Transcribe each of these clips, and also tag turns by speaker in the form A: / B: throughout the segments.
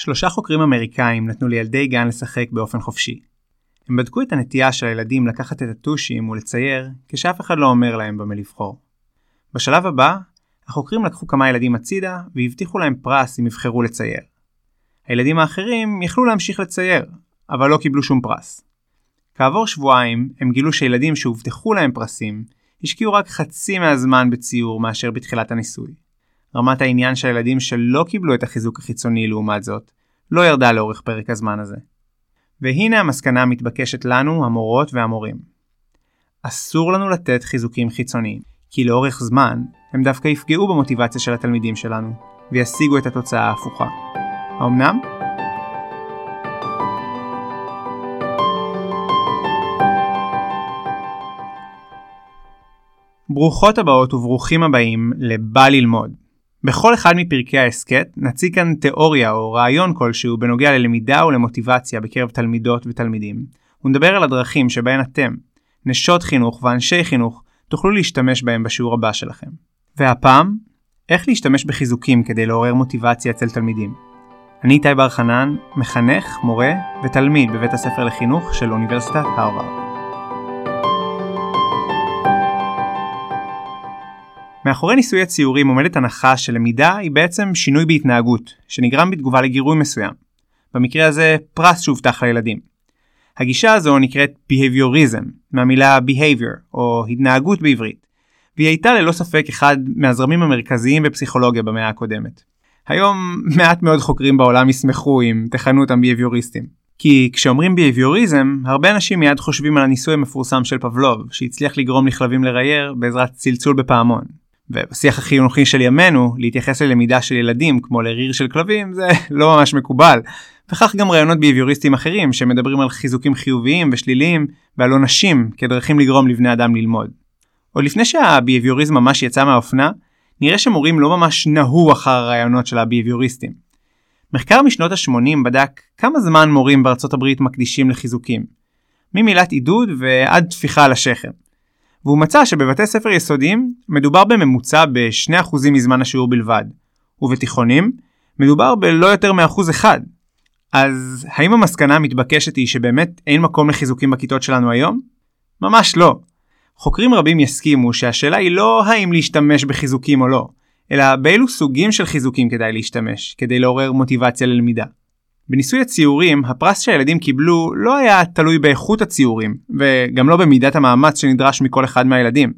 A: שלושה חוקרים אמריקאים נתנו לילדי גן לשחק באופן חופשי. הם בדקו את הנטייה של הילדים לקחת את הטושים ולצייר, כשאף אחד לא אומר להם במה לבחור. בשלב הבא, החוקרים לקחו כמה ילדים הצידה והבטיחו להם פרס אם יבחרו לצייר. הילדים האחרים יכלו להמשיך לצייר, אבל לא קיבלו שום פרס. כעבור שבועיים, הם גילו שילדים שהובטחו להם פרסים, השקיעו רק חצי מהזמן בציור מאשר בתחילת הניסוי. רמת העניין של הילדים שלא קיבלו את החיזוק החיצוני לעומת זאת, לא ירדה לאורך פרק הזמן הזה. והנה המסקנה המתבקשת לנו, המורות והמורים. אסור לנו לתת חיזוקים חיצוניים, כי לאורך זמן הם דווקא יפגעו במוטיבציה של התלמידים שלנו, וישיגו את התוצאה ההפוכה. האמנם? ברוכות הבאות וברוכים הבאים ל"בא ללמוד". בכל אחד מפרקי ההסכת נציג כאן תיאוריה או רעיון כלשהו בנוגע ללמידה ולמוטיבציה בקרב תלמידות ותלמידים, ונדבר על הדרכים שבהן אתם, נשות חינוך ואנשי חינוך, תוכלו להשתמש בהם בשיעור הבא שלכם. והפעם, איך להשתמש בחיזוקים כדי לעורר מוטיבציה אצל תלמידים. אני איתי בר חנן, מחנך, מורה ותלמיד בבית הספר לחינוך של אוניברסיטת הרווארד. מאחורי ניסוי הציורים עומדת הנחה שלמידה היא בעצם שינוי בהתנהגות, שנגרם בתגובה לגירוי מסוים. במקרה הזה פרס שהובטח לילדים. הגישה הזו נקראת Behaviorism, מהמילה Behavior, או התנהגות בעברית, והיא הייתה ללא ספק אחד מהזרמים המרכזיים בפסיכולוגיה במאה הקודמת. היום מעט מאוד חוקרים בעולם ישמחו אם תכנו אותם ביהביוריסטים. כי כשאומרים ביהביוריזם, הרבה אנשים מיד חושבים על הניסוי המפורסם של פבלוב, שהצליח לגרום לכלבים לרייר בעזרת צלצול בפעמון. ובשיח החינוכי של ימינו, להתייחס ללמידה של ילדים כמו לריר של כלבים זה לא ממש מקובל. וכך גם רעיונות ביהביוריסטים אחרים שמדברים על חיזוקים חיוביים ושליליים ועל עונשים כדרכים לגרום לבני אדם ללמוד. עוד לפני שהביהביוריזם ממש יצא מהאופנה, נראה שמורים לא ממש נהו אחר הרעיונות של הביהביוריסטים. מחקר משנות ה-80 בדק כמה זמן מורים בארצות הברית מקדישים לחיזוקים. ממילת עידוד ועד טפיחה על השכם. והוא מצא שבבתי ספר יסודיים מדובר בממוצע ב-2% מזמן השיעור בלבד, ובתיכונים מדובר בלא יותר מאחוז אחד. אז האם המסקנה המתבקשת היא שבאמת אין מקום לחיזוקים בכיתות שלנו היום? ממש לא. חוקרים רבים יסכימו שהשאלה היא לא האם להשתמש בחיזוקים או לא, אלא באילו סוגים של חיזוקים כדאי להשתמש, כדי לעורר מוטיבציה ללמידה. בניסוי הציורים, הפרס שהילדים קיבלו לא היה תלוי באיכות הציורים, וגם לא במידת המאמץ שנדרש מכל אחד מהילדים.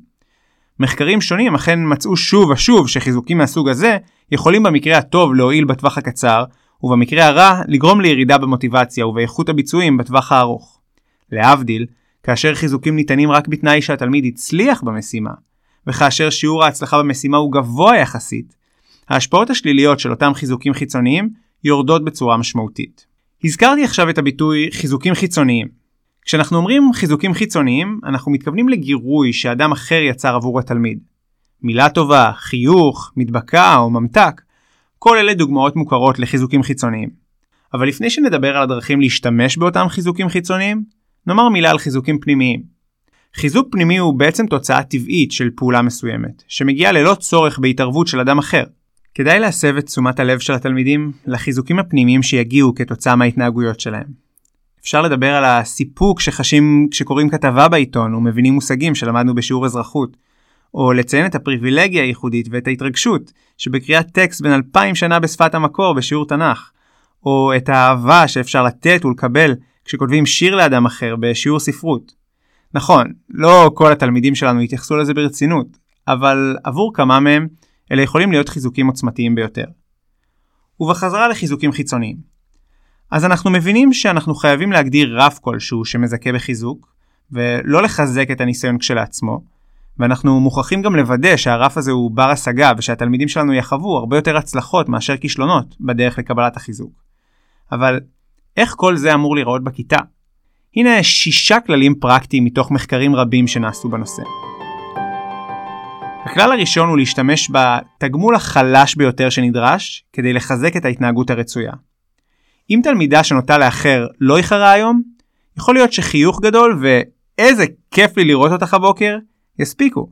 A: מחקרים שונים אכן מצאו שוב ושוב שחיזוקים מהסוג הזה יכולים במקרה הטוב להועיל בטווח הקצר, ובמקרה הרע לגרום לירידה במוטיבציה ובאיכות הביצועים בטווח הארוך. להבדיל, כאשר חיזוקים ניתנים רק בתנאי שהתלמיד הצליח במשימה, וכאשר שיעור ההצלחה במשימה הוא גבוה יחסית, ההשפעות השליליות של אותם חיזוקים חיצוניים יורדות בצורה משמעותית. הזכרתי עכשיו את הביטוי חיזוקים חיצוניים. כשאנחנו אומרים חיזוקים חיצוניים, אנחנו מתכוונים לגירוי שאדם אחר יצר עבור התלמיד. מילה טובה, חיוך, מדבקה או ממתק, כל אלה דוגמאות מוכרות לחיזוקים חיצוניים. אבל לפני שנדבר על הדרכים להשתמש באותם חיזוקים חיצוניים, נאמר מילה על חיזוקים פנימיים. חיזוק פנימי הוא בעצם תוצאה טבעית של פעולה מסוימת, שמגיעה ללא צורך בהתערבות של אדם אחר. כדאי להסב את תשומת הלב של התלמידים לחיזוקים הפנימיים שיגיעו כתוצאה מההתנהגויות שלהם. אפשר לדבר על הסיפוק שחשים כשקוראים כתבה בעיתון ומבינים מושגים שלמדנו בשיעור אזרחות, או לציין את הפריבילגיה הייחודית ואת ההתרגשות שבקריאת טקסט בין אלפיים שנה בשפת המקור בשיעור תנ"ך, או את האהבה שאפשר לתת ולקבל כשכותבים שיר לאדם אחר בשיעור ספרות. נכון, לא כל התלמידים שלנו יתייחסו לזה ברצינות, אבל עבור כמה מהם אלה יכולים להיות חיזוקים עוצמתיים ביותר. ובחזרה לחיזוקים חיצוניים. אז אנחנו מבינים שאנחנו חייבים להגדיר רף כלשהו שמזכה בחיזוק, ולא לחזק את הניסיון כשלעצמו, ואנחנו מוכרחים גם לוודא שהרף הזה הוא בר השגה ושהתלמידים שלנו יחוו הרבה יותר הצלחות מאשר כישלונות בדרך לקבלת החיזוק. אבל איך כל זה אמור להיראות בכיתה? הנה שישה כללים פרקטיים מתוך מחקרים רבים שנעשו בנושא. הכלל הראשון הוא להשתמש בתגמול החלש ביותר שנדרש כדי לחזק את ההתנהגות הרצויה. אם תלמידה שנוטה לאחר לא איחרה היום, יכול להיות שחיוך גדול ו"איזה כיף לי לראות אותך הבוקר" יספיקו.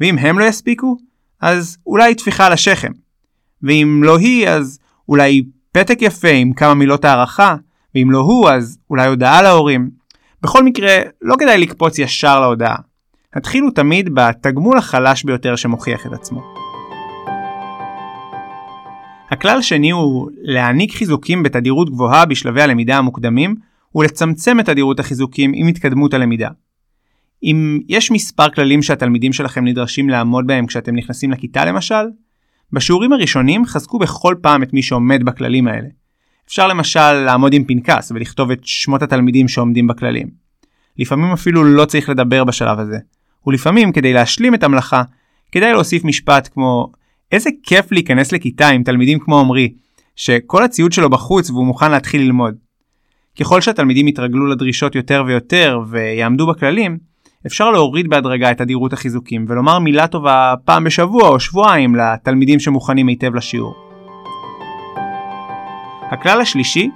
A: ואם הם לא יספיקו, אז אולי טפיחה על השכם. ואם לא היא, אז אולי פתק יפה עם כמה מילות הערכה, ואם לא הוא אז אולי הודעה להורים. בכל מקרה, לא כדאי לקפוץ ישר להודעה. התחילו תמיד בתגמול החלש ביותר שמוכיח את עצמו. הכלל השני הוא להעניק חיזוקים בתדירות גבוהה בשלבי הלמידה המוקדמים ולצמצם את תדירות החיזוקים עם התקדמות הלמידה. אם יש מספר כללים שהתלמידים שלכם נדרשים לעמוד בהם כשאתם נכנסים לכיתה למשל, בשיעורים הראשונים חזקו בכל פעם את מי שעומד בכללים האלה. אפשר למשל לעמוד עם פנקס ולכתוב את שמות התלמידים שעומדים בכללים. לפעמים אפילו לא צריך לדבר בשלב הזה, ולפעמים כדי להשלים את המלאכה, כדאי להוסיף משפט כמו איזה כיף להיכנס לכיתה עם תלמידים כמו עמרי, שכל הציוד שלו בחוץ והוא מוכן להתחיל ללמוד. ככל שהתלמידים יתרגלו לדרישות יותר ויותר ויעמדו בכללים, אפשר להוריד בהדרגה את אדירות החיזוקים ולומר מילה טובה פעם בשבוע או שבועיים לתלמידים שמוכנים היטב לשיעור. הכלל השלישי,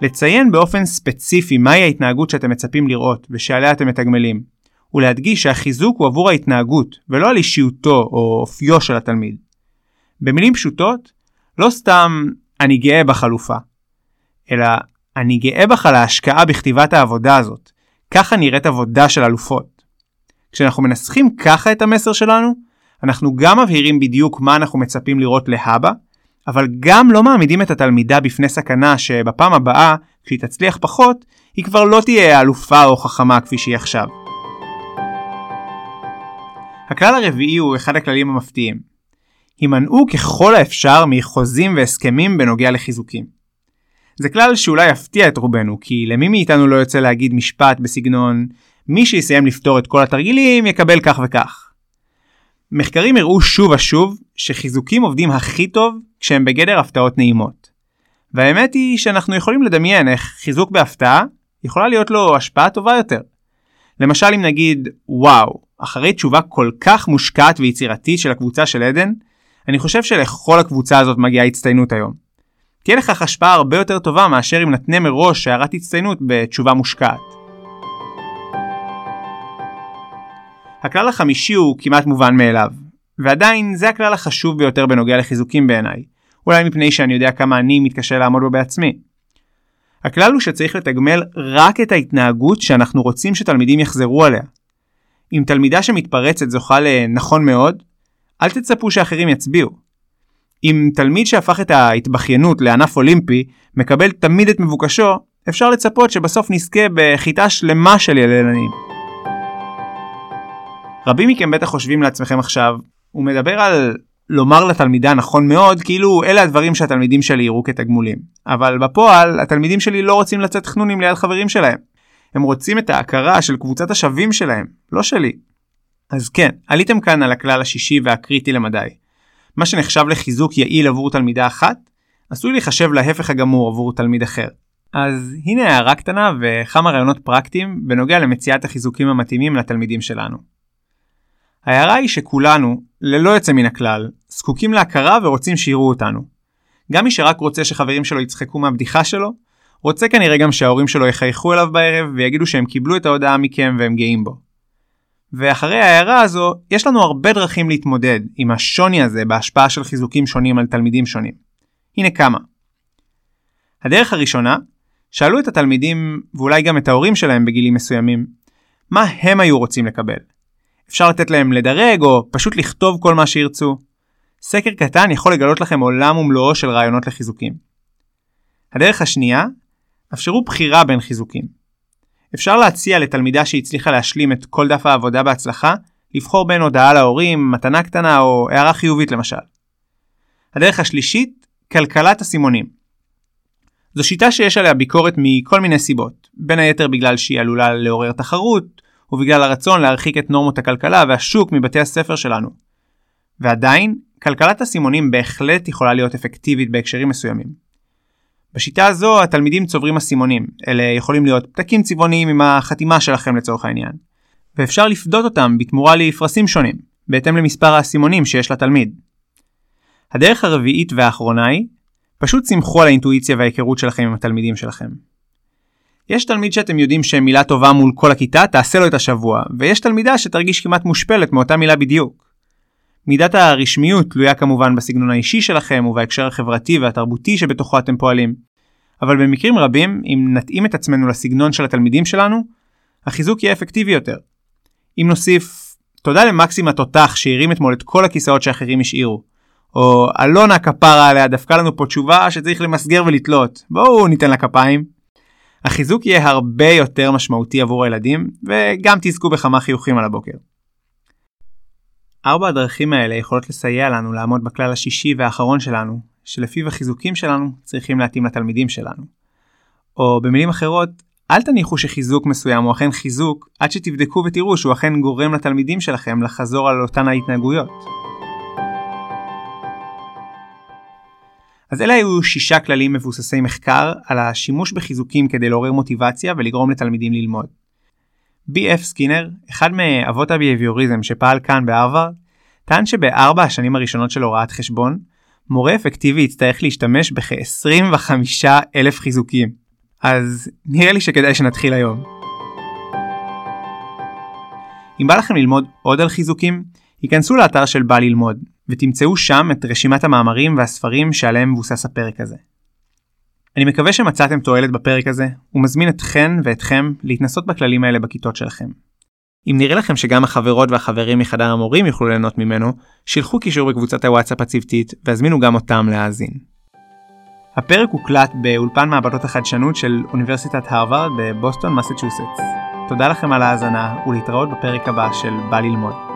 A: לציין באופן ספציפי מהי ההתנהגות שאתם מצפים לראות ושעליה אתם מתגמלים, ולהדגיש שהחיזוק הוא עבור ההתנהגות ולא על אישיותו או אופיו של התלמיד. במילים פשוטות, לא סתם אני גאה בחלופה, אלא אני גאה בך על ההשקעה בכתיבת העבודה הזאת. ככה נראית עבודה של אלופות. כשאנחנו מנסחים ככה את המסר שלנו, אנחנו גם מבהירים בדיוק מה אנחנו מצפים לראות להבא, אבל גם לא מעמידים את התלמידה בפני סכנה שבפעם הבאה, כשהיא תצליח פחות, היא כבר לא תהיה אלופה או חכמה כפי שהיא עכשיו. הכלל הרביעי הוא אחד הכללים המפתיעים. הימנעו ככל האפשר מחוזים והסכמים בנוגע לחיזוקים. זה כלל שאולי יפתיע את רובנו, כי למי מאיתנו לא יוצא להגיד משפט בסגנון מי שיסיים לפתור את כל התרגילים יקבל כך וכך. מחקרים הראו שוב ושוב שחיזוקים עובדים הכי טוב כשהם בגדר הפתעות נעימות. והאמת היא שאנחנו יכולים לדמיין איך חיזוק בהפתעה יכולה להיות לו השפעה טובה יותר. למשל אם נגיד וואו, אחרי תשובה כל כך מושקעת ויצירתית של הקבוצה של עדן, אני חושב שלכל הקבוצה הזאת מגיעה הצטיינות היום. תהיה לכך השפעה הרבה יותר טובה מאשר אם נתנה מראש הערת הצטיינות בתשובה מושקעת. הכלל החמישי הוא כמעט מובן מאליו, ועדיין זה הכלל החשוב ביותר בנוגע לחיזוקים בעיניי, אולי מפני שאני יודע כמה אני מתקשה לעמוד בו בעצמי. הכלל הוא שצריך לתגמל רק את ההתנהגות שאנחנו רוצים שתלמידים יחזרו עליה. אם תלמידה שמתפרצת זוכה לנכון מאוד, אל תצפו שאחרים יצביעו. אם תלמיד שהפך את ההתבכיינות לענף אולימפי מקבל תמיד את מבוקשו, אפשר לצפות שבסוף נזכה בחיטה שלמה של יללנים. רבים מכם בטח חושבים לעצמכם עכשיו, הוא מדבר על לומר לתלמידה נכון מאוד, כאילו אלה הדברים שהתלמידים שלי יראו כתגמולים. אבל בפועל, התלמידים שלי לא רוצים לצאת חנונים ליד חברים שלהם. הם רוצים את ההכרה של קבוצת השווים שלהם, לא שלי. אז כן, עליתם כאן על הכלל השישי והקריטי למדי. מה שנחשב לחיזוק יעיל עבור תלמידה אחת, עשוי להיחשב להפך הגמור עבור תלמיד אחר. אז הנה הערה קטנה וכמה רעיונות פרקטיים בנוגע למציאת החיזוקים המתאימים לתלמידים שלנו. ההערה היא שכולנו, ללא יוצא מן הכלל, זקוקים להכרה ורוצים שיראו אותנו. גם מי שרק רוצה שחברים שלו יצחקו מהבדיחה שלו, רוצה כנראה גם שההורים שלו יחייכו אליו בערב ויגידו שהם קיבלו את ההודעה מכם והם גאים בו. ואחרי ההערה הזו, יש לנו הרבה דרכים להתמודד עם השוני הזה בהשפעה של חיזוקים שונים על תלמידים שונים. הנה כמה. הדרך הראשונה, שאלו את התלמידים, ואולי גם את ההורים שלהם בגילים מסוימים, מה הם היו רוצים לקבל. אפשר לתת להם לדרג, או פשוט לכתוב כל מה שירצו. סקר קטן יכול לגלות לכם עולם ומלואו של רעיונות לחיזוקים. הדרך השנייה, אפשרו בחירה בין חיזוקים. אפשר להציע לתלמידה שהצליחה להשלים את כל דף העבודה בהצלחה, לבחור בין הודעה להורים, מתנה קטנה או הערה חיובית למשל. הדרך השלישית, כלכלת הסימונים. זו שיטה שיש עליה ביקורת מכל מיני סיבות, בין היתר בגלל שהיא עלולה לעורר תחרות, ובגלל הרצון להרחיק את נורמות הכלכלה והשוק מבתי הספר שלנו. ועדיין, כלכלת הסימונים בהחלט יכולה להיות אפקטיבית בהקשרים מסוימים. בשיטה הזו התלמידים צוברים אסימונים, אלה יכולים להיות פתקים צבעוניים עם החתימה שלכם לצורך העניין. ואפשר לפדות אותם בתמורה לפרסים שונים, בהתאם למספר האסימונים שיש לתלמיד. הדרך הרביעית והאחרונה היא, פשוט סמכו על האינטואיציה וההיכרות שלכם עם התלמידים שלכם. יש תלמיד שאתם יודעים שמילה טובה מול כל הכיתה תעשה לו את השבוע, ויש תלמידה שתרגיש כמעט מושפלת מאותה מילה בדיוק. מידת הרשמיות תלויה כמובן בסגנון האישי שלכם ובהקשר החברתי והתרבותי שבתוכו אתם פועלים. אבל במקרים רבים, אם נתאים את עצמנו לסגנון של התלמידים שלנו, החיזוק יהיה אפקטיבי יותר. אם נוסיף, תודה למקסימה תותח שהרים אתמול את כל הכיסאות שאחרים השאירו. או אלונה כפרה עליה דפקה לנו פה תשובה שצריך למסגר ולתלות. בואו ניתן לה כפיים. החיזוק יהיה הרבה יותר משמעותי עבור הילדים, וגם תזכו בכמה חיוכים על הבוקר. ארבע הדרכים האלה יכולות לסייע לנו לעמוד בכלל השישי והאחרון שלנו, שלפיו החיזוקים שלנו צריכים להתאים לתלמידים שלנו. או במילים אחרות, אל תניחו שחיזוק מסוים הוא אכן חיזוק, עד שתבדקו ותראו שהוא אכן גורם לתלמידים שלכם לחזור על אותן ההתנהגויות. אז אלה היו שישה כללים מבוססי מחקר על השימוש בחיזוקים כדי לעורר מוטיבציה ולגרום לתלמידים ללמוד. B.F. סקינר, אחד מאבות הביהביוריזם שפעל כאן בהרווארד, טען שבארבע השנים הראשונות של הוראת חשבון, מורה אפקטיבי יצטרך להשתמש בכ-25 אלף חיזוקים. אז נראה לי שכדאי שנתחיל היום. אם בא לכם ללמוד עוד על חיזוקים, היכנסו לאתר של בא ללמוד, ותמצאו שם את רשימת המאמרים והספרים שעליהם מבוסס הפרק הזה. אני מקווה שמצאתם תועלת בפרק הזה, ומזמין אתכן ואתכם להתנסות בכללים האלה בכיתות שלכם. אם נראה לכם שגם החברות והחברים מחדר המורים יוכלו ליהנות ממנו, שילחו קישור בקבוצת הוואטסאפ הצוותית והזמינו גם אותם להאזין. הפרק הוקלט באולפן מעבדות החדשנות של אוניברסיטת הרווארד בבוסטון, מסצ'וסטס. תודה לכם על ההאזנה ולהתראות בפרק הבא של בא ללמוד.